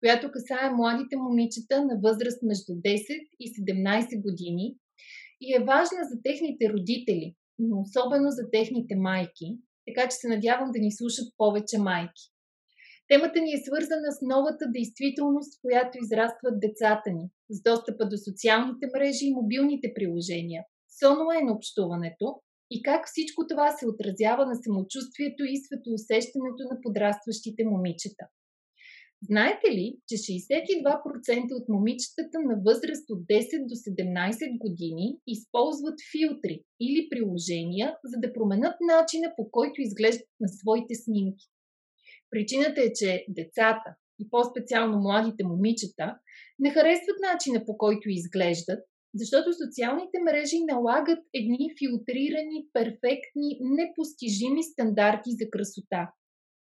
която касае младите момичета на възраст между 10 и 17 години и е важна за техните родители, но особено за техните майки, така че се надявам да ни слушат повече майки. Темата ни е свързана с новата действителност, в която израстват децата ни, с достъпа до социалните мрежи и мобилните приложения, с онлайн общуването и как всичко това се отразява на самочувствието и светоусещането на подрастващите момичета. Знаете ли, че 62% от момичетата на възраст от 10 до 17 години използват филтри или приложения, за да променят начина по който изглеждат на своите снимки? Причината е, че децата и по-специално младите момичета не харесват начина по който изглеждат, защото социалните мрежи налагат едни филтрирани, перфектни, непостижими стандарти за красота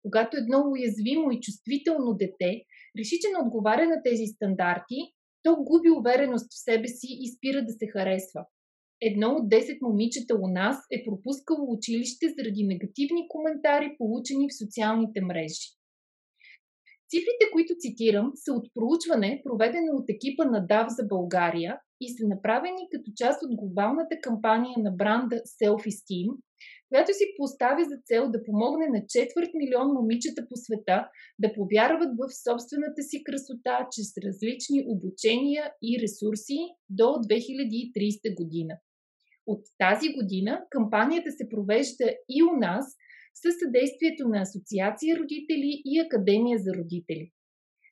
когато едно уязвимо и чувствително дете реши, че не отговаря на тези стандарти, то губи увереност в себе си и спира да се харесва. Едно от 10 момичета у нас е пропускало училище заради негативни коментари, получени в социалните мрежи. Цифрите, които цитирам, са от проучване, проведено от екипа на DAV за България и са направени като част от глобалната кампания на бранда Self-Esteem, която си поставя за цел да помогне на четвърт милион момичета по света да повярват в собствената си красота чрез различни обучения и ресурси до 2030 година. От тази година кампанията се провежда и у нас със съдействието на Асоциация родители и Академия за родители.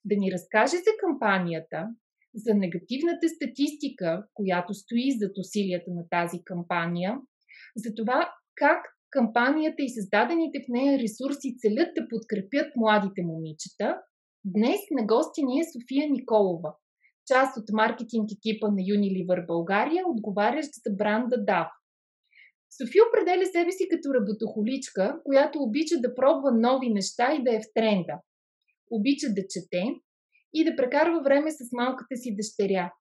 Да ни разкаже за кампанията, за негативната статистика, която стои зад усилията на тази кампания, за това как кампанията и създадените в нея ресурси целят да подкрепят младите момичета, днес на гости ни е София Николова, част от маркетинг екипа на Unilever България, отговарящ за бранда DAF. София определя себе си като работохоличка, която обича да пробва нови неща и да е в тренда. Обича да чете и да прекарва време с малката си дъщеря,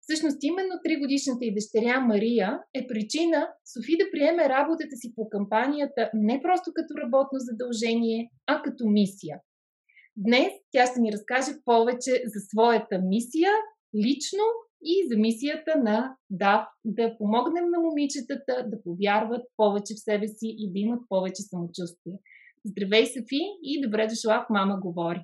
Всъщност именно 3 годишната и дъщеря Мария е причина Софи да приеме работата си по кампанията не просто като работно задължение, а като мисия. Днес тя ще ни разкаже повече за своята мисия, лично и за мисията на ДАВ, да помогнем на момичетата да повярват повече в себе си и да имат повече самочувствие. Здравей, Софи, и добре дошла в Мама говори!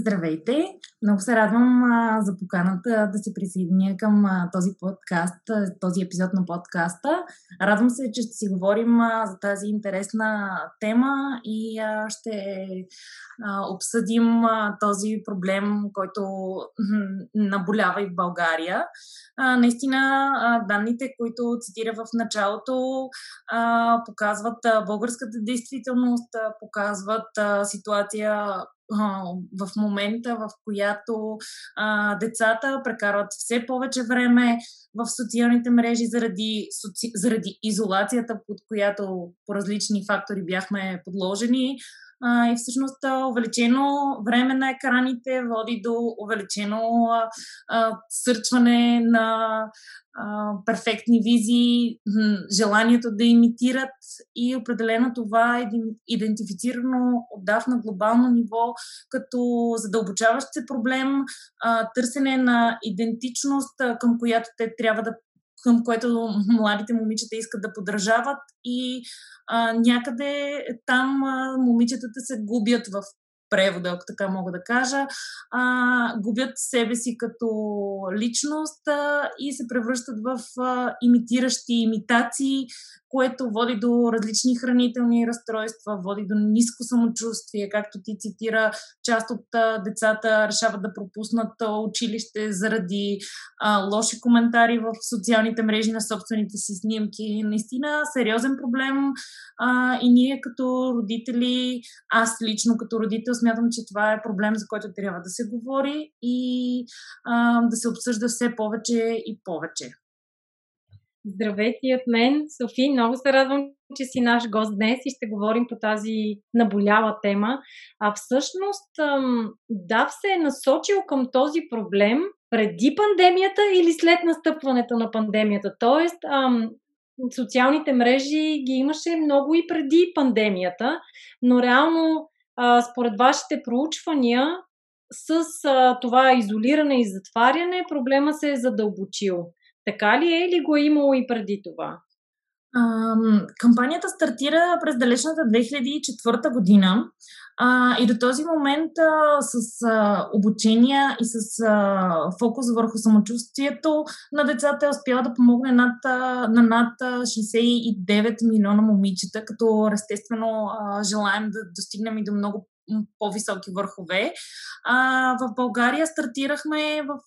Здравейте! Много се радвам а, за поканата да се присъединя към а, този подкаст, този епизод на подкаста. Радвам се, че ще си говорим а, за тази интересна тема и а, ще а, обсъдим а, този проблем, който наболява и в България. А, наистина, а, данните, които цитира в началото, а, показват а, българската действителност, а, показват а, ситуация в момента, в която а, децата прекарват все повече време в социалните мрежи заради, соци... заради изолацията, под която по различни фактори бяхме подложени. А, и всъщност увеличено време на екраните води до увеличено а, сърчване на а, перфектни визии, желанието да имитират и определено това е идентифицирано отдав на глобално ниво като задълбочаващ се проблем, а, търсене на идентичност, а, към която те трябва да към което младите момичета искат да подражават и а, някъде там а, момичетата се губят в превода, ако така мога да кажа, а, губят себе си като личност а, и се превръщат в а, имитиращи имитации, което води до различни хранителни разстройства, води до ниско самочувствие, както ти цитира, част от децата решават да пропуснат училище заради а, лоши коментари в социалните мрежи на собствените си снимки. Наистина сериозен проблем а, и ние като родители, аз лично като родител смятам, че това е проблем, за който трябва да се говори и а, да се обсъжда все повече и повече. Здравейте от мен, Софи. Много се радвам, че си наш гост днес и ще говорим по тази наболяла тема. А всъщност Дав се е насочил към този проблем преди пандемията или след настъпването на пандемията. Тоест, социалните мрежи ги имаше много и преди пандемията, но реално, според вашите проучвания, с а, това изолиране и затваряне проблема се е задълбочил. Така ли е или го е имало и преди това? А, кампанията стартира през далечната 2004 година а, и до този момент а, с а, обучения и с а, фокус върху самочувствието на децата е успяла да помогне над, на над 69 милиона момичета, като естествено а, желаем да достигнем и до много по-високи върхове. А, в България стартирахме в,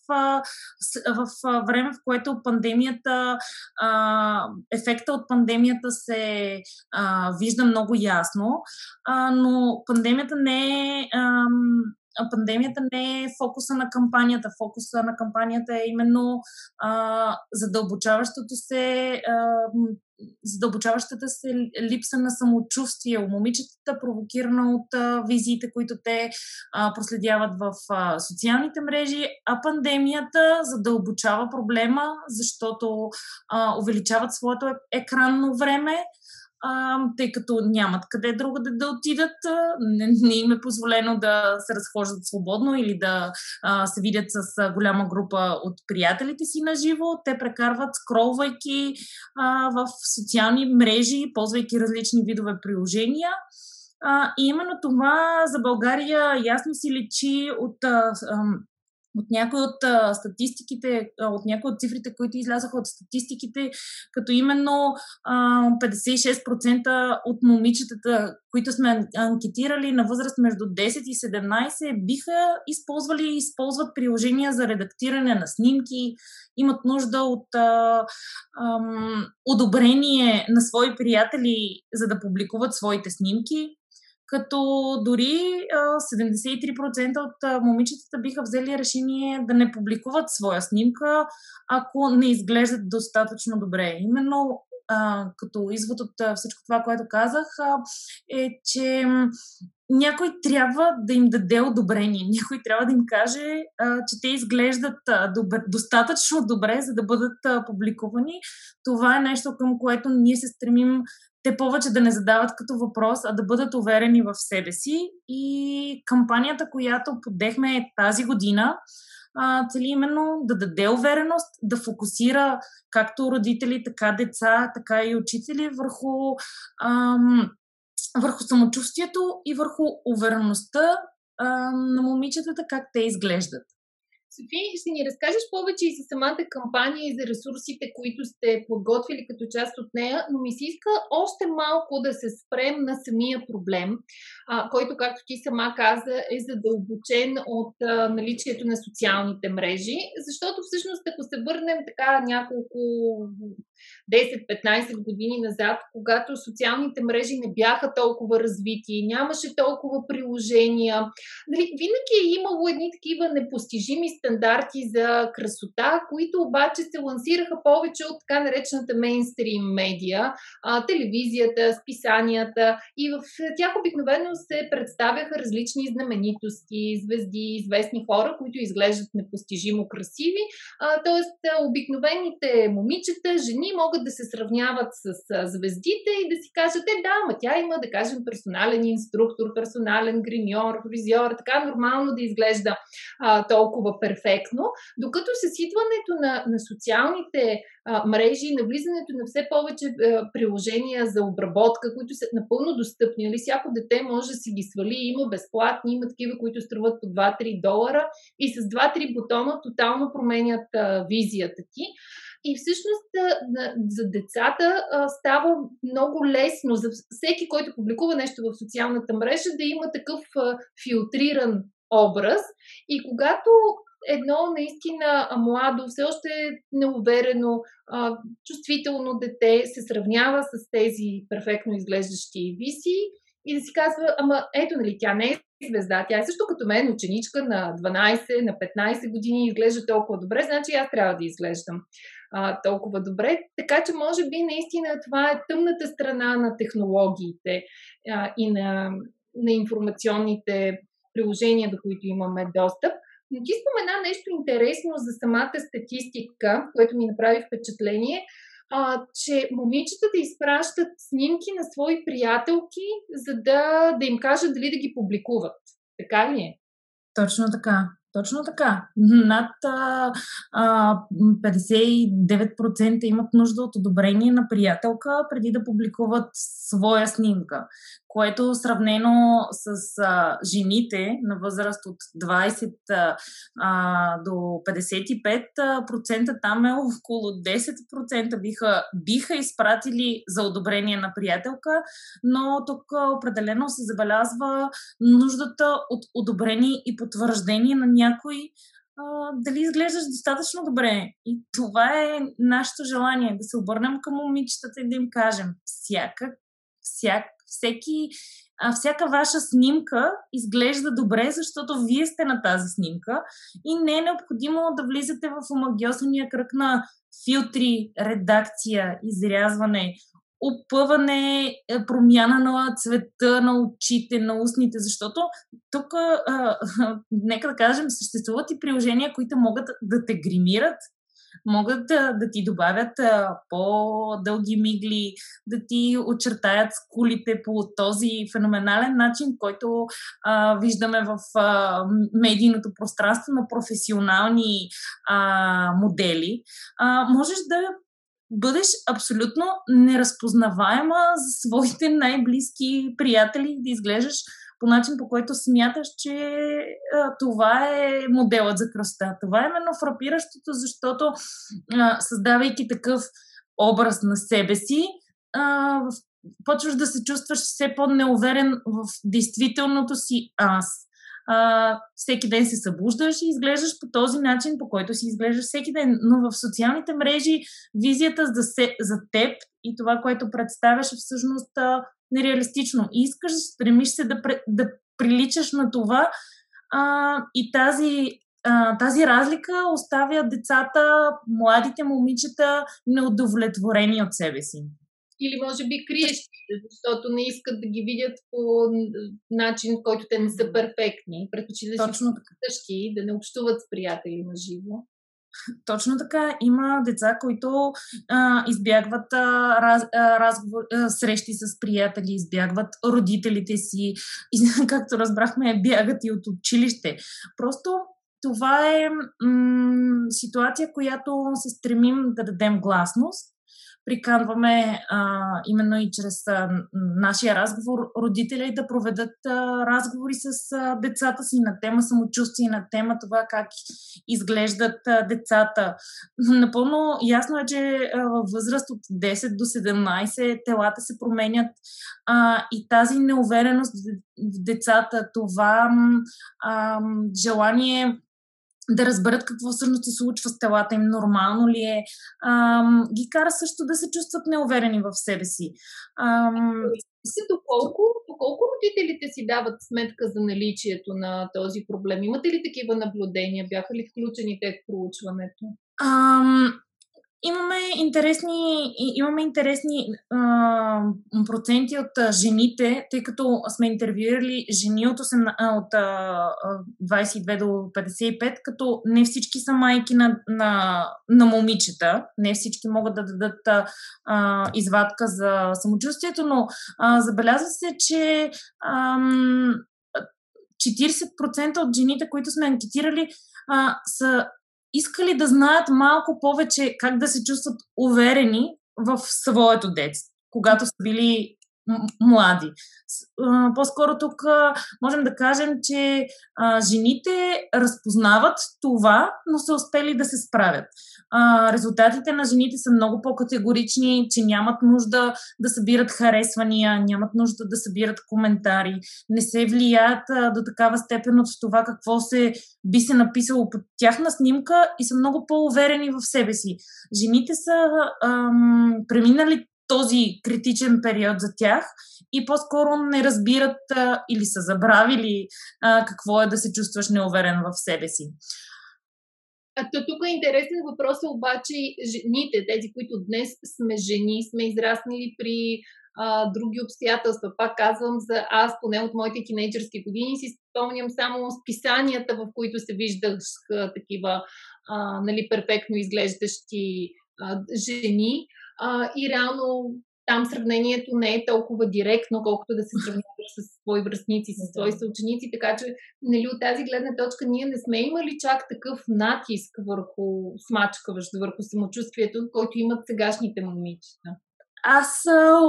в, време, в което пандемията, а, ефекта от пандемията се а, вижда много ясно, а, но пандемията не е. А, пандемията не е фокуса на кампанията. Фокуса на кампанията е именно а, задълбочаващото се а, задълбочаващата се липса на самочувствие у момичетата, провокирана от а, визиите, които те а, проследяват в а, социалните мрежи, а пандемията задълбочава проблема, защото а, увеличават своето екранно време, а, тъй като нямат къде друго да, да отидат, не, не им е позволено да се разхождат свободно или да а, се видят с голяма група от приятелите си на живо. Те прекарват скролвайки а, в социални мрежи, ползвайки различни видове приложения. А, и именно това за България ясно си личи от а, а, от някои от а, статистиките, от някои от цифрите, които излязаха от статистиките, като именно а, 56% от момичетата, които сме анкетирали на възраст между 10 и 17, биха използвали и използват приложения за редактиране на снимки, имат нужда от а, ам, одобрение на свои приятели, за да публикуват своите снимки като дори 73% от момичетата биха взели решение да не публикуват своя снимка, ако не изглеждат достатъчно добре. Именно като извод от всичко това, което казах, е, че някой трябва да им даде одобрение, някой трябва да им каже, че те изглеждат добър, достатъчно добре, за да бъдат публикувани. Това е нещо, към което ние се стремим те повече да не задават като въпрос, а да бъдат уверени в себе си. И кампанията, която подехме тази година, цели именно да даде увереност, да фокусира както родители, така деца, така и учители върху, ам, върху самочувствието и върху увереността ам, на момичетата, как те изглеждат. Софи, ще ни разкажеш повече и за самата кампания и за ресурсите, които сте подготвили като част от нея, но ми се иска още малко да се спрем на самия проблем, а, който, както ти сама каза, е задълбочен от а, наличието на социалните мрежи, защото всъщност, ако се върнем така няколко 10-15 години назад, когато социалните мрежи не бяха толкова развити, нямаше толкова приложения, нали, винаги е имало едни такива непостижими стандарти за красота, които обаче се лансираха повече от така наречената мейнстрим медия, а, телевизията, списанията и в тях обикновено се представяха различни знаменитости, звезди, известни хора, които изглеждат непостижимо красиви. А, тоест, обикновените момичета, жени могат да се сравняват с звездите и да си кажат, е да, ма тя има, да кажем, персонален инструктор, персонален гриньор, фризьор, така нормално да изглежда а, толкова перфектно, докато с идването на, на социалните мрежи, навлизането на все повече приложения за обработка, които са напълно достъпни, нали, всяко дете може да си ги свали, има безплатни, има такива, които струват по 2-3 долара и с 2-3 бутона тотално променят визията ти. И всъщност за децата става много лесно за всеки, който публикува нещо в социалната мрежа, да има такъв филтриран образ. И когато едно наистина младо, все още неуверено, чувствително дете се сравнява с тези перфектно изглеждащи виси и да си казва, ама ето нали, тя не е звезда, тя е също като мен, ученичка на 12, на 15 години, изглежда толкова добре, значи аз трябва да изглеждам а, толкова добре. Така че, може би, наистина това е тъмната страна на технологиите а, и на, на информационните приложения, до които имаме достъп. Но ти спомена нещо интересно за самата статистика, което ми направи впечатление, а, че момичетата изпращат снимки на свои приятелки, за да, да им кажат дали да ги публикуват. Така ли е? Точно така. Точно така. Над а, а, 59% имат нужда от одобрение на приятелка преди да публикуват своя снимка, което сравнено с а, жените на възраст от 20 а, до 55%, там е около 10% биха, биха изпратили за одобрение на приятелка, но тук определено се забелязва нуждата от одобрение и потвърждение на някой а, дали изглеждаш достатъчно добре. И това е нашето желание да се обърнем към момичетата и да им кажем всяка, всяк, всеки, а, всяка ваша снимка изглежда добре, защото вие сте на тази снимка и не е необходимо да влизате в омагиосания кръг на филтри, редакция, изрязване, опъване, е, промяна на цвета на очите, на устните, защото тук, а, нека да кажем, съществуват и приложения, които могат да те гримират, могат да, да ти добавят а, по-дълги мигли, да ти очертаят скулите по този феноменален начин, който а, виждаме в а, медийното пространство на професионални а, модели. А, можеш да бъдеш абсолютно неразпознаваема за своите най-близки приятели, да изглеждаш по начин, по който смяташ, че а, това е моделът за кръста. Това е именно фрапиращото, защото а, създавайки такъв образ на себе си, а, почваш да се чувстваш все по-неуверен в действителното си аз а, всеки ден се събуждаш и изглеждаш по този начин, по който си изглеждаш всеки ден. Но в социалните мрежи визията за, се, за теб и това, което представяш е всъщност а, нереалистично. И искаш, стремиш се да, да приличаш на това а, и тази тази разлика оставя децата, младите момичета неудовлетворени от себе си. Или може би криещите, защото не искат да ги видят по начин, който те не са перфектни. Предпочитат да си тъжки, да не общуват с приятели на живо. Точно така. Има деца, които а, избягват а, раз, а, разговор, а, срещи с приятели, избягват родителите си, и, както разбрахме, бягат и от училище. Просто това е м- ситуация, която се стремим да дадем гласност приканваме а, именно и чрез а, нашия разговор родители да проведат а, разговори с а, децата си на тема самочувствие, на тема това как изглеждат а, децата. Напълно ясно е, че във възраст от 10 до 17 телата се променят а, и тази неувереност в децата, това а, желание да разберат какво всъщност се случва с телата им, нормално ли е, ам, ги кара също да се чувстват неуверени в себе си. Ам, доколко, доколко родителите си дават сметка за наличието на този проблем? Имате ли такива наблюдения? Бяха ли включени те в проучването? Ам, имаме интересни, имаме интересни а, проценти от жените, тъй като сме интервюирали жени от, 8, от а, 22 до 55, като не всички са майки на, на, на момичета, не всички могат да дадат а, извадка за самочувствието, но а, забелязва се, че а, 40% от жените, които сме анкетирали, а, са искали да знаят малко повече как да се чувстват уверени в своето детство, когато са били млади. По-скоро тук можем да кажем, че жените разпознават това, но са успели да се справят. Резултатите на жените са много по-категорични, че нямат нужда да събират харесвания, нямат нужда да събират коментари, не се влияят до такава степен от това какво се би се написало под тяхна снимка и са много по-уверени в себе си. Жените са ам, преминали този критичен период за тях и по-скоро не разбират а, или са забравили а, какво е да се чувстваш неуверен в себе си. А то тук е интересен въпрос, обаче жените, тези, които днес сме жени, сме израснали при а, други обстоятелства. Пак казвам за аз, поне от моите тинейджърски години, си спомням само списанията, в които се виждах такива а, нали, перфектно изглеждащи а, жени. А, и реално там сравнението не е толкова директно, колкото да се сравняваш с свои връзници, с свои съученици, така че нали, от тази гледна точка ние не сме имали чак такъв натиск върху смачкаващ, върху самочувствието, който имат сегашните момичета. Аз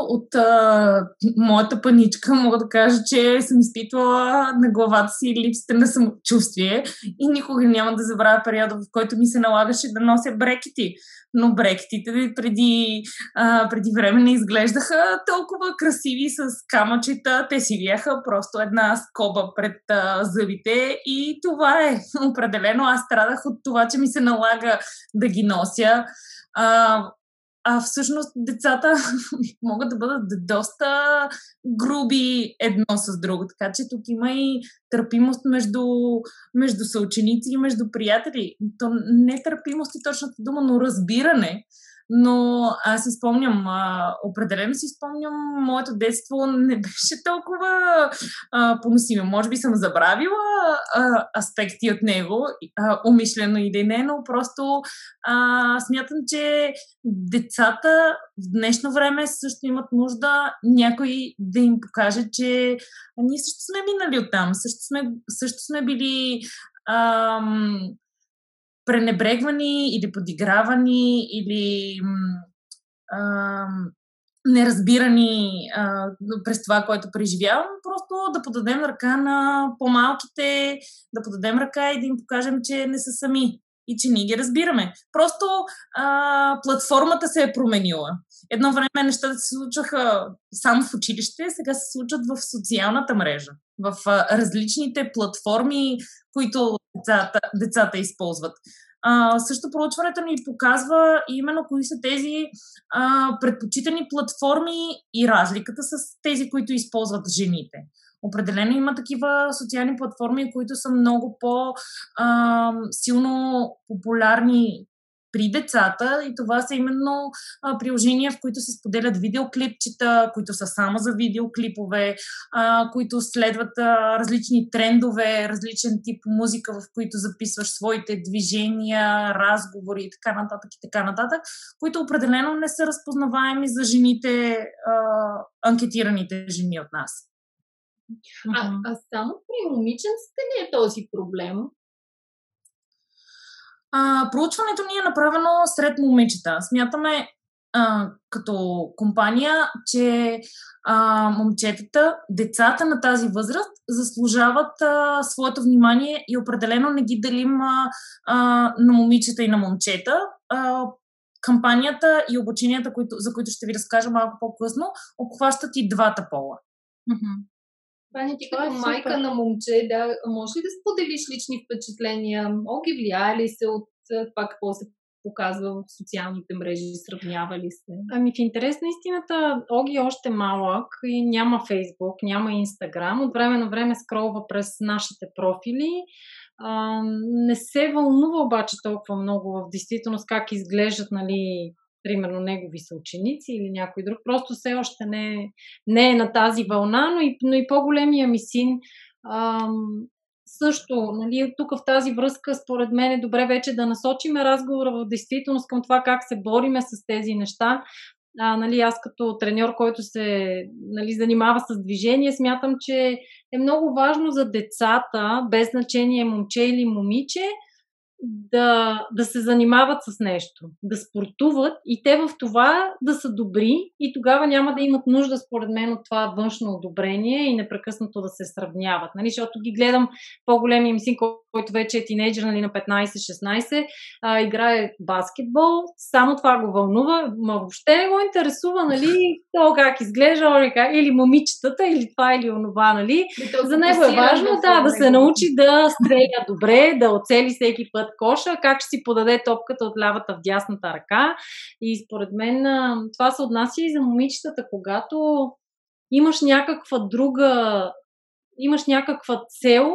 от а, моята паничка мога да кажа, че съм изпитвала на главата си липсата на самочувствие и никога няма да забравя периода, в който ми се налагаше да нося брекети. Но брекетите преди, а, преди време не изглеждаха толкова красиви с камъчета. Те си бяха просто една скоба пред а, зъбите и това е. Определено аз страдах от това, че ми се налага да ги нося. А, а всъщност децата могат да бъдат доста груби едно с друго. Така че тук има и търпимост между, между съученици и между приятели. То не е търпимост и точната дума, но разбиране но аз си спомням, а, определено си спомням, моето детство не беше толкова а, поносимо. Може би съм забравила а, аспекти от него, а, умишлено или не, но просто а, смятам, че децата в днешно време също имат нужда някой да им покаже, че ние също сме минали оттам, също сме, също сме били ам, пренебрегвани или подигравани или а, неразбирани а, през това, което преживявам. Просто да подадем ръка на по-малките, да подадем ръка и да им покажем, че не са сами и че ние ги разбираме. Просто а, платформата се е променила. Едно време нещата се случваха само в училище, сега се случват в социалната мрежа, в а, различните платформи, които децата, децата използват. А, също проучването ни показва именно кои са тези а, предпочитани платформи и разликата с тези, които използват жените. Определено има такива социални платформи, които са много по-силно популярни при децата и това са именно а, приложения, в които се споделят видеоклипчета, които са само за видеоклипове, а, които следват а, различни трендове, различен тип музика, в които записваш своите движения, разговори и така нататък и така нататък, които определено не са разпознаваеми за жените, а, анкетираните жени от нас. А, а само при момиченците ли е този проблем? А, проучването ни е направено сред момичета. Смятаме а, като компания, че а, момчетата, децата на тази възраст заслужават а, своето внимание и определено не ги делим а, а, на момичета и на момчета. А, кампанията и обученията, които, за които ще ви разкажа малко по-късно, обхващат и двата пола. Mm-hmm. Ваня, ти като е майка супер. на момче, да, може ли да споделиш лични впечатления? Оги влияе ли се от това какво се показва в социалните мрежи, сравнява ли се? Ами в интерес на истината, Оги е още малък и няма Фейсбук, няма Инстаграм. От време на време скролва през нашите профили. А, не се вълнува обаче толкова много в действителност как изглеждат нали, примерно негови съученици или някой друг. Просто все още не е, не е на тази вълна, но и, но и по-големия ми син ам, също, нали, тук в тази връзка, според мен е добре вече да насочиме разговора в действителност към това как се бориме с тези неща. А, нали, аз като треньор, който се нали, занимава с движение, смятам, че е много важно за децата, без значение момче или момиче, да, да се занимават с нещо, да спортуват и те в това да са добри и тогава няма да имат нужда, според мен, от това външно одобрение и непрекъснато да се сравняват. Нали? Защото ги гледам по-големия им син, който вече е тинейджър нали, на 15-16, а, играе баскетбол, само това го вълнува, ма въобще не го интересува, нали, то как изглежда, или момичетата, или това, или онова, нали. За него е важно да, да се научи да стреля добре, да оцели всеки път коша, как ще си подаде топката от лявата в дясната ръка. И според мен това се отнася и за момичетата, когато имаш някаква друга, имаш някаква цел,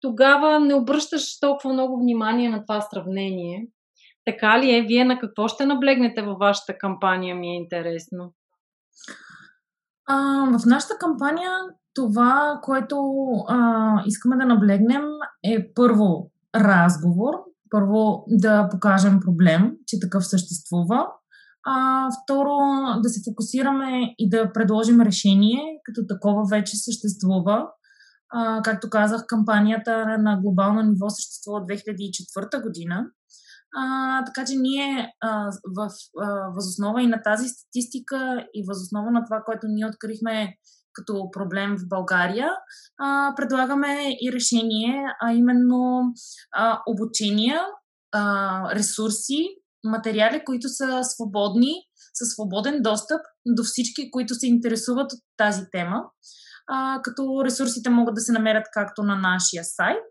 тогава не обръщаш толкова много внимание на това сравнение. Така ли е? Вие на какво ще наблегнете във вашата кампания, ми е интересно. А, в нашата кампания това, което а, искаме да наблегнем е първо разговор, първо да покажем проблем, че такъв съществува. А, второ, да се фокусираме и да предложим решение, като такова вече съществува. А, както казах, кампанията на глобално ниво съществува от 2004 година. А, така че ние а, в, а, възоснова и на тази статистика и възоснова на това, което ние открихме като проблем в България, а, предлагаме и решение, а именно а, обучения, а, ресурси, материали, които са свободни, със свободен достъп до всички, които се интересуват от тази тема. А, като ресурсите могат да се намерят както на нашия сайт,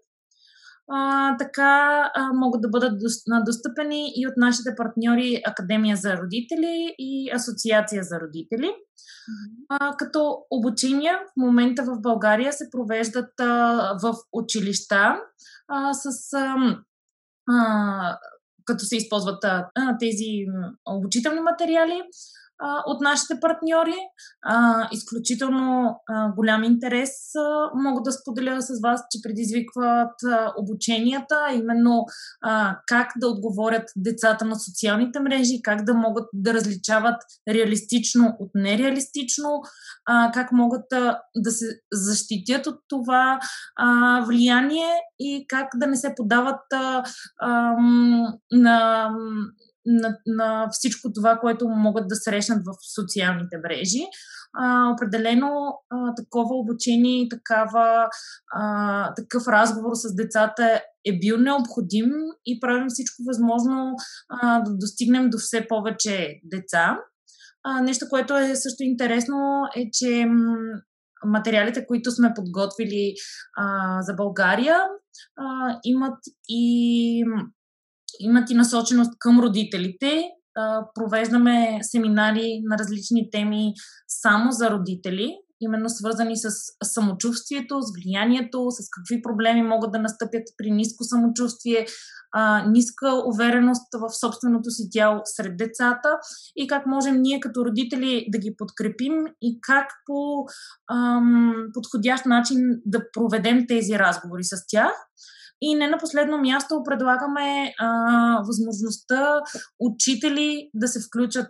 а, така а, могат да бъдат достъпени и от нашите партньори Академия за родители и Асоциация за родители. А, като обучения в момента в България се провеждат а, в училища а, с. А, а, като се използват а, тези обучителни материали, от нашите партньори. Изключително голям интерес а, мога да споделя с вас, че предизвикват обученията, именно как да отговорят децата на социалните мрежи, как да могат да различават реалистично от нереалистично, как могат да се защитят от това влияние и как да не се подават на на, на всичко това, което могат да срещнат в социалните мрежи. А, определено а, такова обучение и такава, а, такъв разговор с децата е бил необходим и правим всичко възможно а, да достигнем до все повече деца. А, нещо, което е също интересно е, че материалите, които сме подготвили а, за България, а, имат и имат и насоченост към родителите. Провеждаме семинари на различни теми само за родители, именно свързани с самочувствието, с влиянието, с какви проблеми могат да настъпят при ниско самочувствие, ниска увереност в собственото си тяло сред децата и как можем ние като родители да ги подкрепим и как по ам, подходящ начин да проведем тези разговори с тях. И не на последно място предлагаме а, възможността учители да се включат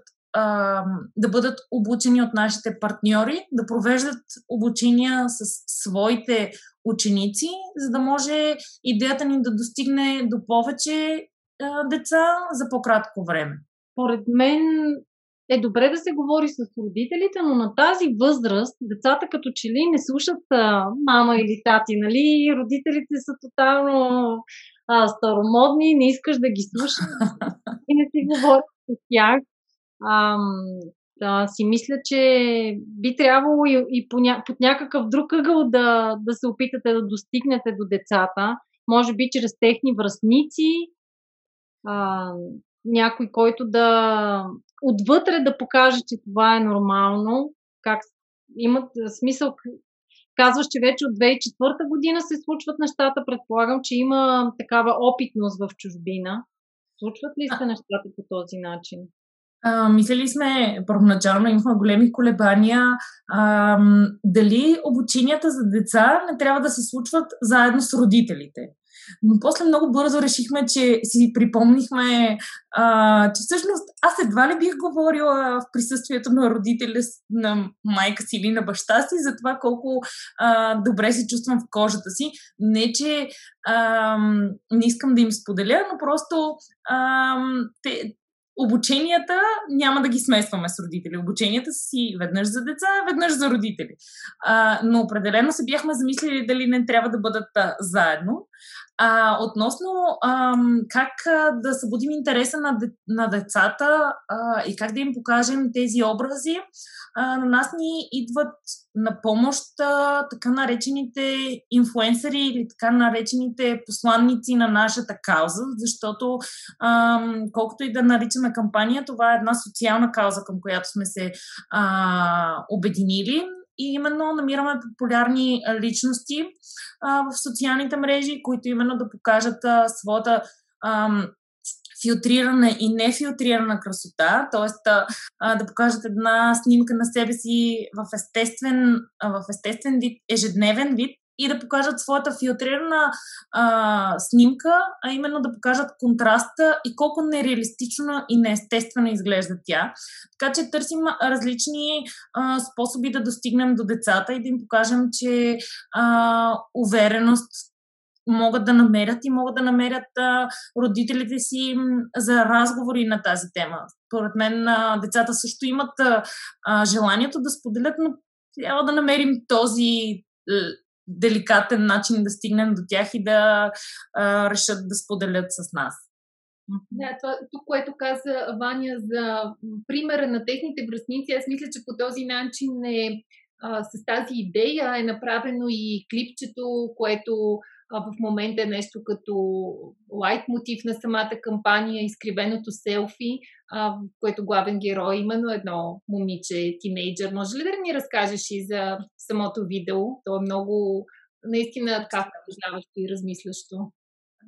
да бъдат обучени от нашите партньори, да провеждат обучения с своите ученици, за да може идеята ни да достигне до повече деца за по-кратко време. Поред мен е добре да се говори с родителите, но на тази възраст децата като че ли не слушат а, мама или тати, нали? Родителите са тотално а, старомодни, не искаш да ги слушаш и не си говориш с тях. А, да, си мисля, че би трябвало и, и по под някакъв друг ъгъл да, да се опитате да достигнете до децата, може би чрез техни връзници, а, някой, който да отвътре да покаже, че това е нормално, как имат смисъл. Казваш, че вече от 2004 година се случват нещата. Предполагам, че има такава опитност в чужбина. Случват ли се нещата по този начин? А, мислили сме, първоначално имахме големи колебания, а, дали обученията за деца не трябва да се случват заедно с родителите. Но после много бързо решихме, че си припомнихме, а, че всъщност аз едва ли бих говорила в присъствието на родителя, на майка си или на баща си, за това колко а, добре се чувствам в кожата си. Не, че а, не искам да им споделя, но просто а, те, обученията няма да ги смесваме с родители. Обученията си веднъж за деца, веднъж за родители. А, но определено се бяхме замислили дали не трябва да бъдат а, заедно. А, относно а, как да събудим интереса на, де, на децата а, и как да им покажем тези образи, а, на нас ни идват на помощ а, така наречените инфуенсъри или така наречените посланници на нашата кауза, защото а, колкото и да наричаме кампания, това е една социална кауза, към която сме се а, обединили и именно намираме популярни а, в социалните мрежи, които именно да покажат а, своята а, филтрирана и нефилтрирана красота, т.е. да покажат една снимка на себе си в естествен, в естествен вид, ежедневен вид, и да покажат своята филтрирана а, снимка, а именно да покажат контраста и колко нереалистично и неестествено изглежда тя. Така че търсим различни а, способи да достигнем до децата и да им покажем, че а, увереност могат да намерят и могат да намерят а, родителите си за разговори на тази тема. Според мен а, децата също имат а, желанието да споделят, но трябва да намерим този деликатен начин да стигнем до тях и да а, решат да споделят с нас. Да, това, тук, което каза Ваня за примера на техните връзници, аз мисля, че по този начин е, а, с тази идея е направено и клипчето, което в момента е нещо като лайт мотив на самата кампания, изкривеното селфи, което главен герой именно едно момиче, тинейджър. Може ли да ни разкажеш и за самото видео? То е много, наистина, така впечатляващо и размислящо.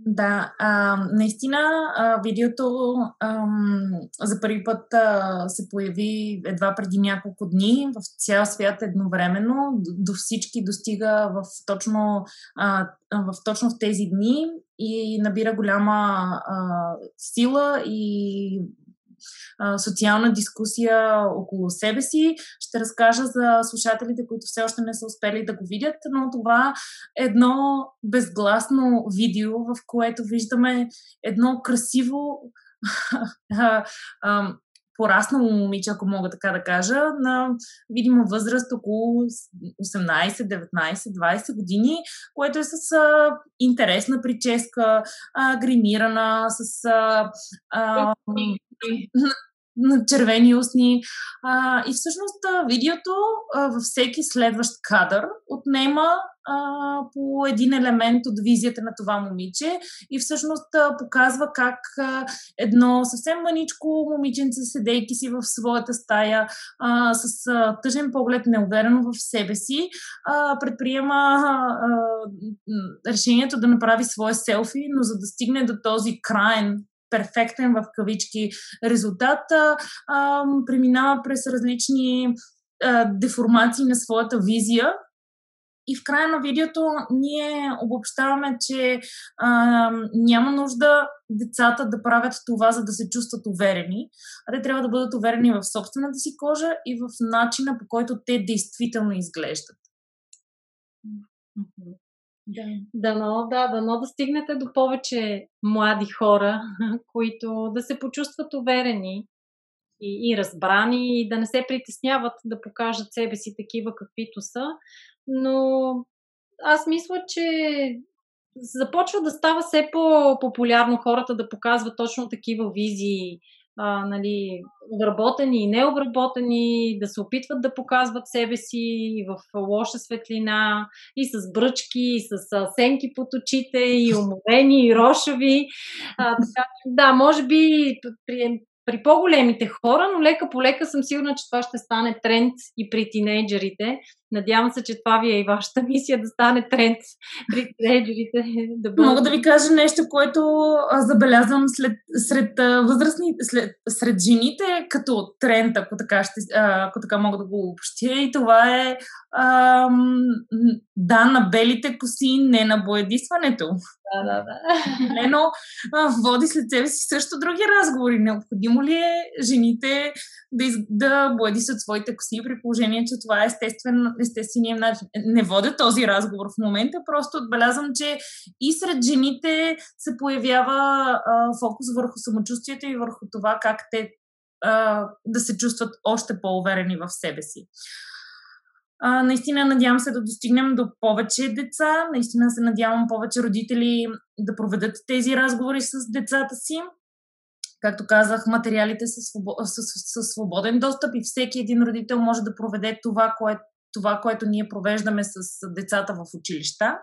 Да, а, наистина а, видеото а, за първи път а, се появи едва преди няколко дни в цял свят едновременно. До, всички достига в точно, а, в точно в тези дни и набира голяма а, сила и социална дискусия около себе си. Ще разкажа за слушателите, които все още не са успели да го видят, но това е едно безгласно видео, в което виждаме едно красиво пораснало момиче, ако мога така да кажа, на видима възраст около 18, 19, 20 години, което е с а, интересна прическа, а, гримирана, с а, а, на червени устни. А, и всъщност видеото а, във всеки следващ кадър отнема а, по един елемент от визията на това момиче и всъщност а, показва как а, едно съвсем мъничко момиченце, седейки си в своята стая, а, с а, тъжен поглед, неуверено в себе си, а, предприема а, решението да направи своя селфи, но за да стигне до този крайен перфектен в кавички резултат, а, преминава през различни а, деформации на своята визия. И в края на видеото ние обобщаваме, че а, няма нужда децата да правят това, за да се чувстват уверени, а те трябва да бъдат уверени в собствената си кожа и в начина по който те действително изглеждат. Да. Дано, да, да стигнете до повече млади хора, които да се почувстват уверени и, и разбрани и да не се притесняват да покажат себе си такива каквито са. Но аз мисля, че започва да става все по-популярно хората да показват точно такива визии а, нали, обработени и необработени, да се опитват да показват себе си в лоша светлина, и с бръчки, и с а, сенки под очите, и уморени, и рошави. А, така, да, може би при, при по-големите хора, но лека по лека съм сигурна, че това ще стане тренд и при тинейджерите. Надявам се, че това ви е и вашата мисия да стане тренд при тинейджерите. Да бъдат... Мога да ви кажа нещо, което забелязвам след, сред възрастни, след, сред жените като тренд, ако така, ще, ако така мога да го общия. И това е ам, да, на белите коси, не на боядисването. Да, да, да. Лено води след себе си също други разговори. Необходимо ли е жените да, из, да боядисат своите коси при положение, че това е естествен, естественият начин? Не водя този разговор в момента, просто отбелязвам, че и сред жените се появява а, фокус върху самочувствието и върху това как те а, да се чувстват още по-уверени в себе си. А, наистина надявам се да достигнем до повече деца. Наистина се надявам повече родители да проведат тези разговори с децата си. Както казах, материалите са, свобо... са, са свободен достъп и всеки един родител може да проведе това, кое... това което ние провеждаме с децата в училища.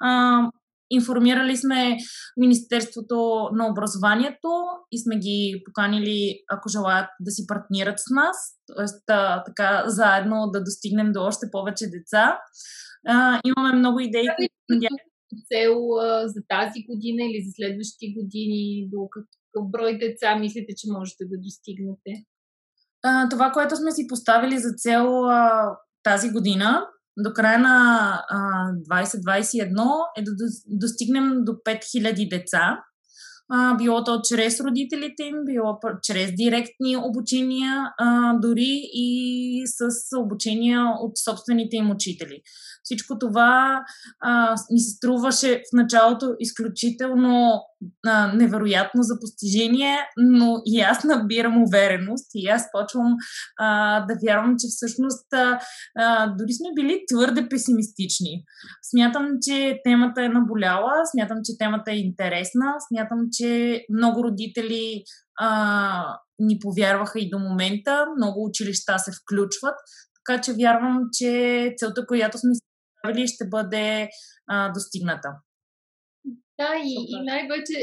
А, Информирали сме Министерството на образованието и сме ги поканили, ако желаят да си партнират с нас, т.е. така заедно да достигнем до още повече деца. А, имаме много идеи. Цел а, за тази година или за следващите години, до какъв брой деца мислите, че можете да достигнете? А, това, което сме си поставили за цел а, тази година, до края на а, 2021 е да достигнем до 5000 деца. А, било то чрез родителите им, било чрез директни обучения, а, дори и с обучения от собствените им учители. Всичко това а, ми се струваше в началото изключително а, невероятно за постижение, но и аз набирам увереност и аз почвам а, да вярвам, че всъщност а, а, дори сме били твърде песимистични. Смятам, че темата е наболяла, смятам, че темата е интересна, смятам, че много родители а, ни повярваха и до момента, много училища се включват, така че вярвам, че целта, която сме поставили, ще бъде а, достигната. Да, и, и най-вече,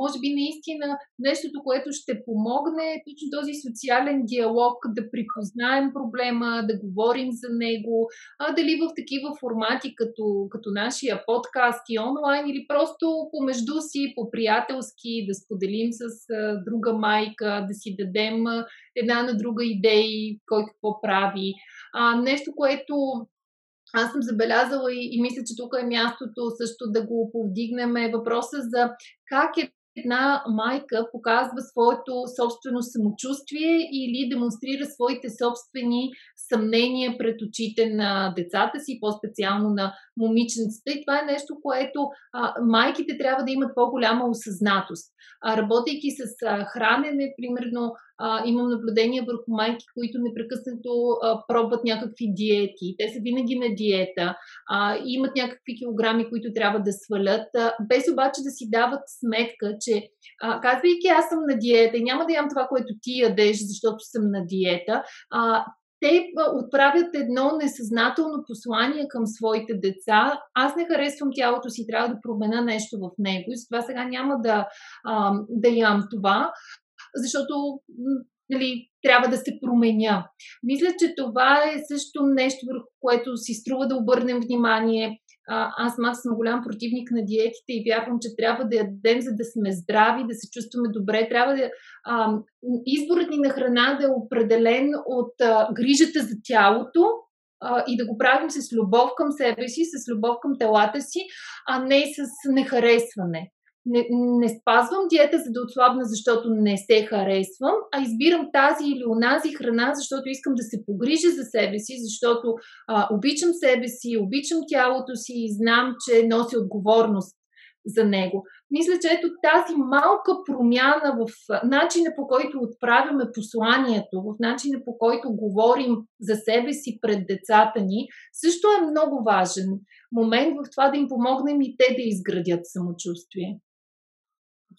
може би наистина нещото, което ще помогне е точно този социален диалог, да припознаем проблема, да говорим за него, а дали в такива формати, като, като нашия подкаст и онлайн, или просто помежду си, по-приятелски, да споделим с друга майка, да си дадем една на друга идеи, кой какво прави. А, нещо, което аз съм забелязала и, и мисля, че тук е мястото също да го повдигнем е въпроса за как е една майка показва своето собствено самочувствие или демонстрира своите собствени съмнения пред очите на децата си, по-специално на момиченцата. И това е нещо, което а, майките трябва да имат по-голяма осъзнатост. А, работейки с а, хранене, примерно, а, имам наблюдение върху майки, които непрекъснато а, пробват някакви диети. Те са винаги на диета, а, имат някакви килограми, които трябва да свалят, а, без обаче да си дават сметка, че а, казвайки аз съм на диета и няма да ям това, което ти ядеш, защото съм на диета, а, те отправят едно несъзнателно послание към своите деца. Аз не харесвам тялото си, трябва да променя нещо в него и затова сега няма да, а, да ям това защото нали, трябва да се променя. Мисля, че това е също нещо, върху което си струва да обърнем внимание. А, аз мак съм голям противник на диетите и вярвам, че трябва да ядем, за да сме здрави, да се чувстваме добре. Трябва да. А, изборът ни на храна да е определен от а, грижата за тялото, и да го правим с любов към себе си, с любов към телата си, а не с нехаресване не, не спазвам диета, за да отслабна, защото не се харесвам, а избирам тази или онази храна, защото искам да се погрижа за себе си, защото а, обичам себе си, обичам тялото си и знам, че носи отговорност за него. Мисля, че ето тази малка промяна в начина по който отправяме посланието, в начина по който говорим за себе си пред децата ни, също е много важен момент в това да им помогнем и те да изградят самочувствие.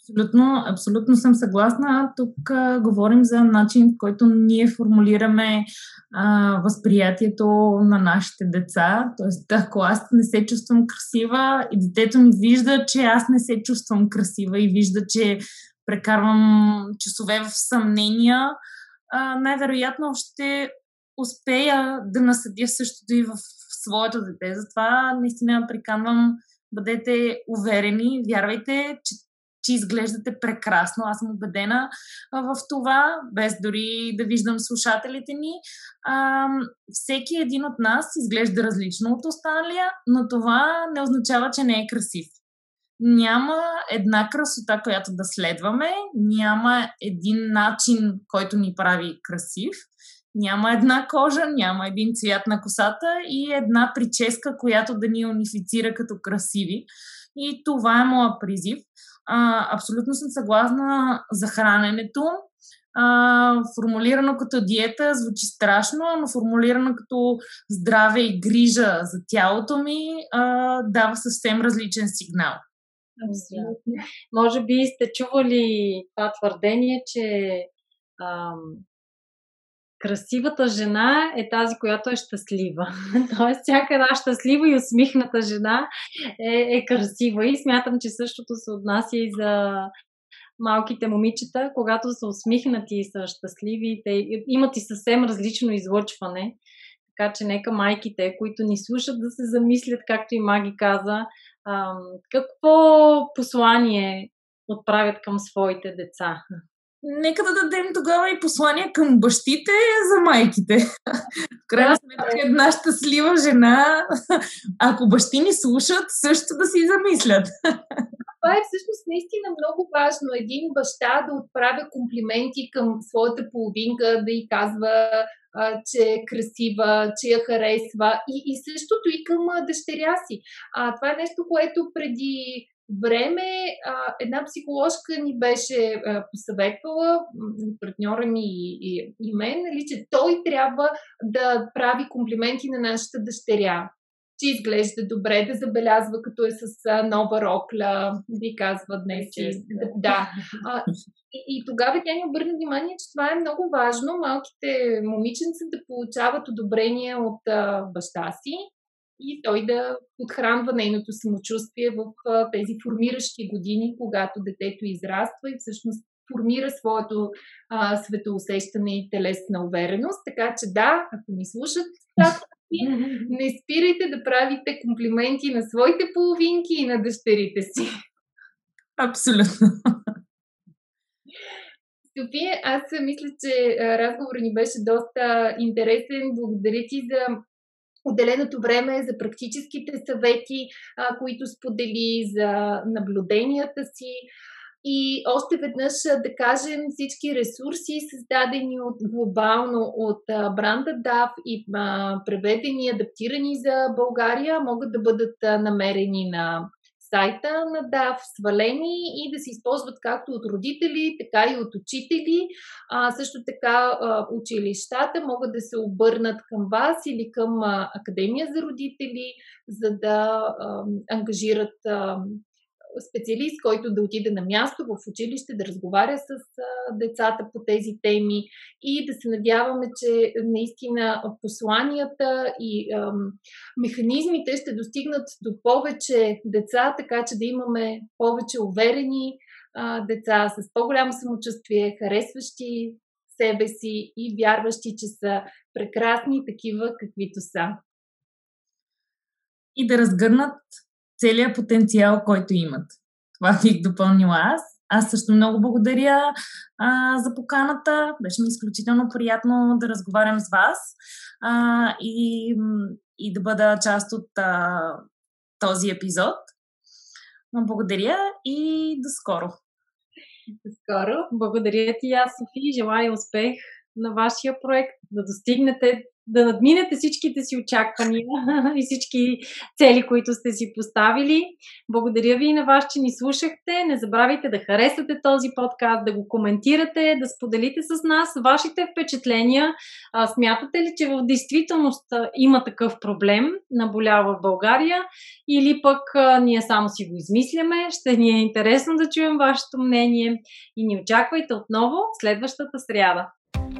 Абсолютно, абсолютно съм съгласна. Тук а, говорим за начин, в който ние формулираме а, възприятието на нашите деца. Тоест, ако аз не се чувствам красива и детето ми вижда, че аз не се чувствам красива и вижда, че прекарвам часове в съмнения, а, най-вероятно ще успея да насъдя същото и в своето дете. Затова наистина приканвам бъдете уверени, вярвайте, че че изглеждате прекрасно. Аз съм убедена в това, без дори да виждам слушателите ни. А, всеки един от нас изглежда различно от останалия, но това не означава, че не е красив. Няма една красота, която да следваме, няма един начин, който ни прави красив. Няма една кожа, няма един цвят на косата и една прическа, която да ни унифицира като красиви. И това е моят призив. А, абсолютно съм съгласна за храненето. А, формулирано като диета звучи страшно, но формулирано като здраве и грижа за тялото ми а, дава съвсем различен сигнал. Абсолютно. Може би сте чували това твърдение, че ам, красивата жена е тази, която е щастлива. Тоест, всяка една щастлива и усмихната жена е, е красива. И смятам, че същото се отнася и за малките момичета, когато са усмихнати и са щастливи, те имат и съвсем различно излъчване. Така че нека майките, които ни слушат, да се замислят, както и Маги каза, какво послание отправят към своите деца нека да дадем тогава и послания към бащите за майките. В крайна сметка една щастлива жена, ако бащи ни слушат, също да си замислят. Това е всъщност наистина много важно. Един баща да отправя комплименти към своята половинка, да й казва, а, че е красива, че я харесва и, и същото и към дъщеря си. А, това е нещо, което преди време а, една психоложка ни беше а, посъветвала, партньора ми и, и, и мен, нали, че той трябва да прави комплименти на нашата дъщеря че изглежда добре, да забелязва като е с а, нова рокля, ви казва днес. И, да. А, и, и тогава тя ни обърна внимание, че това е много важно малките момиченца да получават одобрение от а, баща си и той да подхранва нейното самочувствие в тези формиращи години, когато детето израства и всъщност формира своето а, светоусещане и телесна увереност. Така че да, ако ни слушат, не спирайте да правите комплименти на своите половинки и на дъщерите си. Абсолютно. София, аз мисля, че разговорът ни беше доста интересен. Благодаря ти за отделеното време за практическите съвети, а, които сподели, за наблюденията си. И още веднъж да кажем всички ресурси, създадени от, глобално от бранда DAF и а, преведени, адаптирани за България, могат да бъдат намерени на сайта на DAF свалени и да се използват както от родители, така и от учители. А, също така а, училищата могат да се обърнат към вас или към а, Академия за родители, за да а, ангажират а, специалист, който да отиде на място в училище, да разговаря с децата по тези теми и да се надяваме, че наистина посланията и а, механизмите ще достигнат до повече деца, така че да имаме повече уверени а, деца с по-голямо самочувствие, харесващи себе си и вярващи, че са прекрасни такива, каквито са. И да разгърнат целият потенциал, който имат. Това бих допълнила аз. Аз също много благодаря а, за поканата. Беше ми изключително приятно да разговарям с вас а, и, и да бъда част от а, този епизод. Благодаря и до скоро. До скоро. Благодаря ти, аз, Софи. Желая успех на вашия проект, да достигнете да надминете всичките си очаквания и всички цели, които сте си поставили. Благодаря ви и на вас, че ни слушахте. Не забравяйте да харесате този подкаст, да го коментирате, да споделите с нас вашите впечатления. Смятате ли, че в действителност има такъв проблем, наболява в България, или пък ние само си го измисляме? Ще ни е интересно да чуем вашето мнение и ни очаквайте отново следващата сряда.